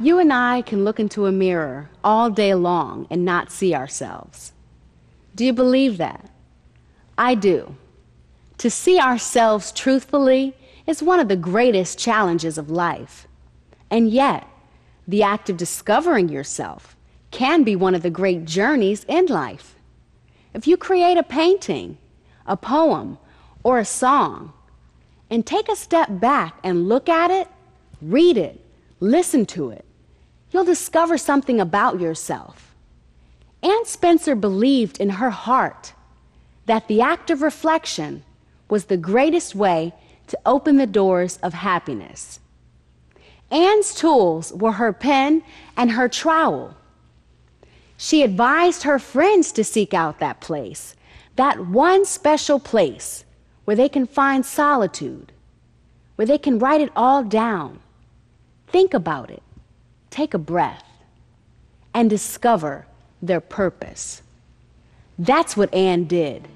You and I can look into a mirror all day long and not see ourselves. Do you believe that? I do. To see ourselves truthfully is one of the greatest challenges of life. And yet, the act of discovering yourself can be one of the great journeys in life. If you create a painting, a poem, or a song, and take a step back and look at it, read it, listen to it, you'll discover something about yourself. Anne Spencer believed in her heart that the act of reflection was the greatest way to open the doors of happiness. Anne's tools were her pen and her trowel. She advised her friends to seek out that place, that one special place where they can find solitude, where they can write it all down. Think about it, take a breath, and discover their purpose. That's what Anne did.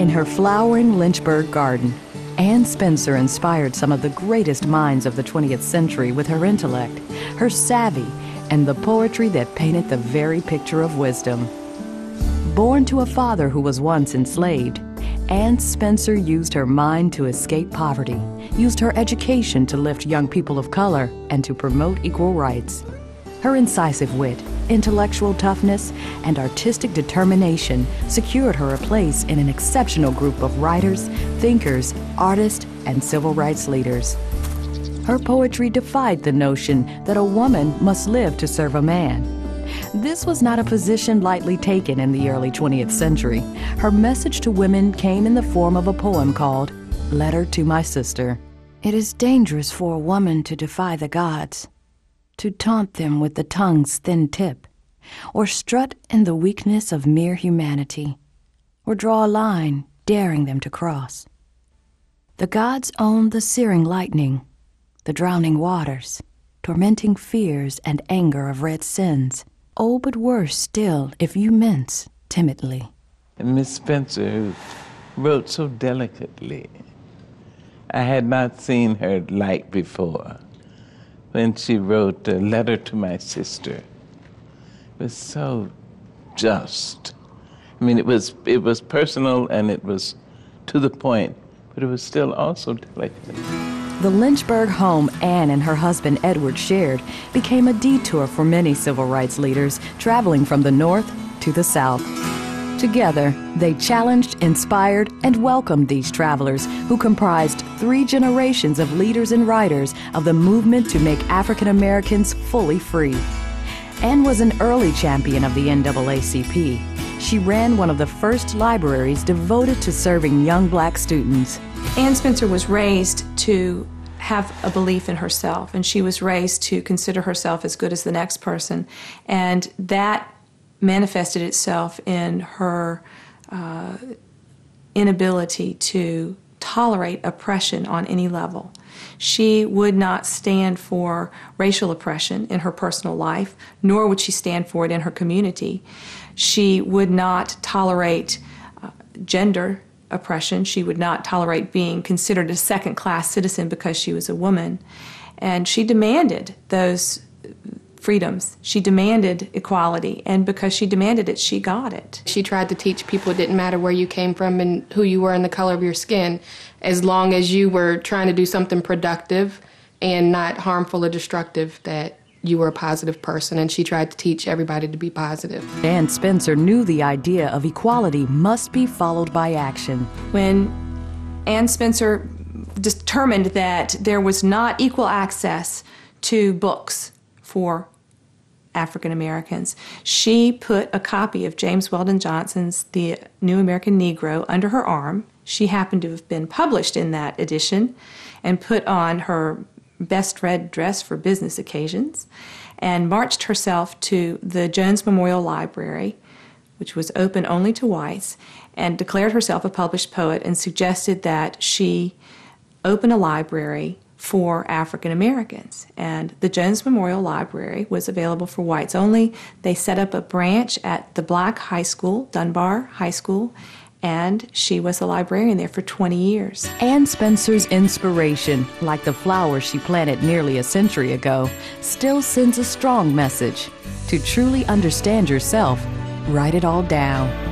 In her flowering Lynchburg garden, Anne Spencer inspired some of the greatest minds of the 20th century with her intellect, her savvy, and the poetry that painted the very picture of wisdom. Born to a father who was once enslaved, Anne Spencer used her mind to escape poverty, used her education to lift young people of color, and to promote equal rights. Her incisive wit, intellectual toughness, and artistic determination secured her a place in an exceptional group of writers, thinkers, artists, and civil rights leaders. Her poetry defied the notion that a woman must live to serve a man. This was not a position lightly taken in the early 20th century. Her message to women came in the form of a poem called Letter to My Sister. It is dangerous for a woman to defy the gods, to taunt them with the tongue's thin tip, or strut in the weakness of mere humanity, or draw a line daring them to cross. The gods own the searing lightning, the drowning waters, tormenting fears and anger of red sins. Oh, but worse still if you mince timidly. Miss Spencer, who wrote so delicately, I had not seen her like before when she wrote a letter to my sister. It was so just. I mean, it was it was personal and it was to the point, but it was still also delicate. The Lynchburg home Anne and her husband Edward shared became a detour for many civil rights leaders traveling from the North to the South. Together, they challenged, inspired, and welcomed these travelers who comprised three generations of leaders and writers of the movement to make African Americans fully free. Anne was an early champion of the NAACP. She ran one of the first libraries devoted to serving young black students. Anne Spencer was raised to have a belief in herself, and she was raised to consider herself as good as the next person. And that manifested itself in her uh, inability to tolerate oppression on any level. She would not stand for racial oppression in her personal life, nor would she stand for it in her community. She would not tolerate uh, gender oppression. She would not tolerate being considered a second class citizen because she was a woman. And she demanded those freedoms. She demanded equality, and because she demanded it, she got it. She tried to teach people it didn't matter where you came from and who you were and the color of your skin, as long as you were trying to do something productive and not harmful or destructive, that you were a positive person, and she tried to teach everybody to be positive. Anne Spencer knew the idea of equality must be followed by action. When Anne Spencer determined that there was not equal access to books for African Americans. She put a copy of James Weldon Johnson's The New American Negro under her arm. She happened to have been published in that edition and put on her best red dress for business occasions and marched herself to the Jones Memorial Library, which was open only to whites, and declared herself a published poet and suggested that she open a library for African Americans. And the Jones Memorial Library was available for whites only. They set up a branch at the black high school, Dunbar High School, and she was a librarian there for 20 years. Anne Spencer's inspiration, like the flowers she planted nearly a century ago, still sends a strong message. To truly understand yourself, write it all down.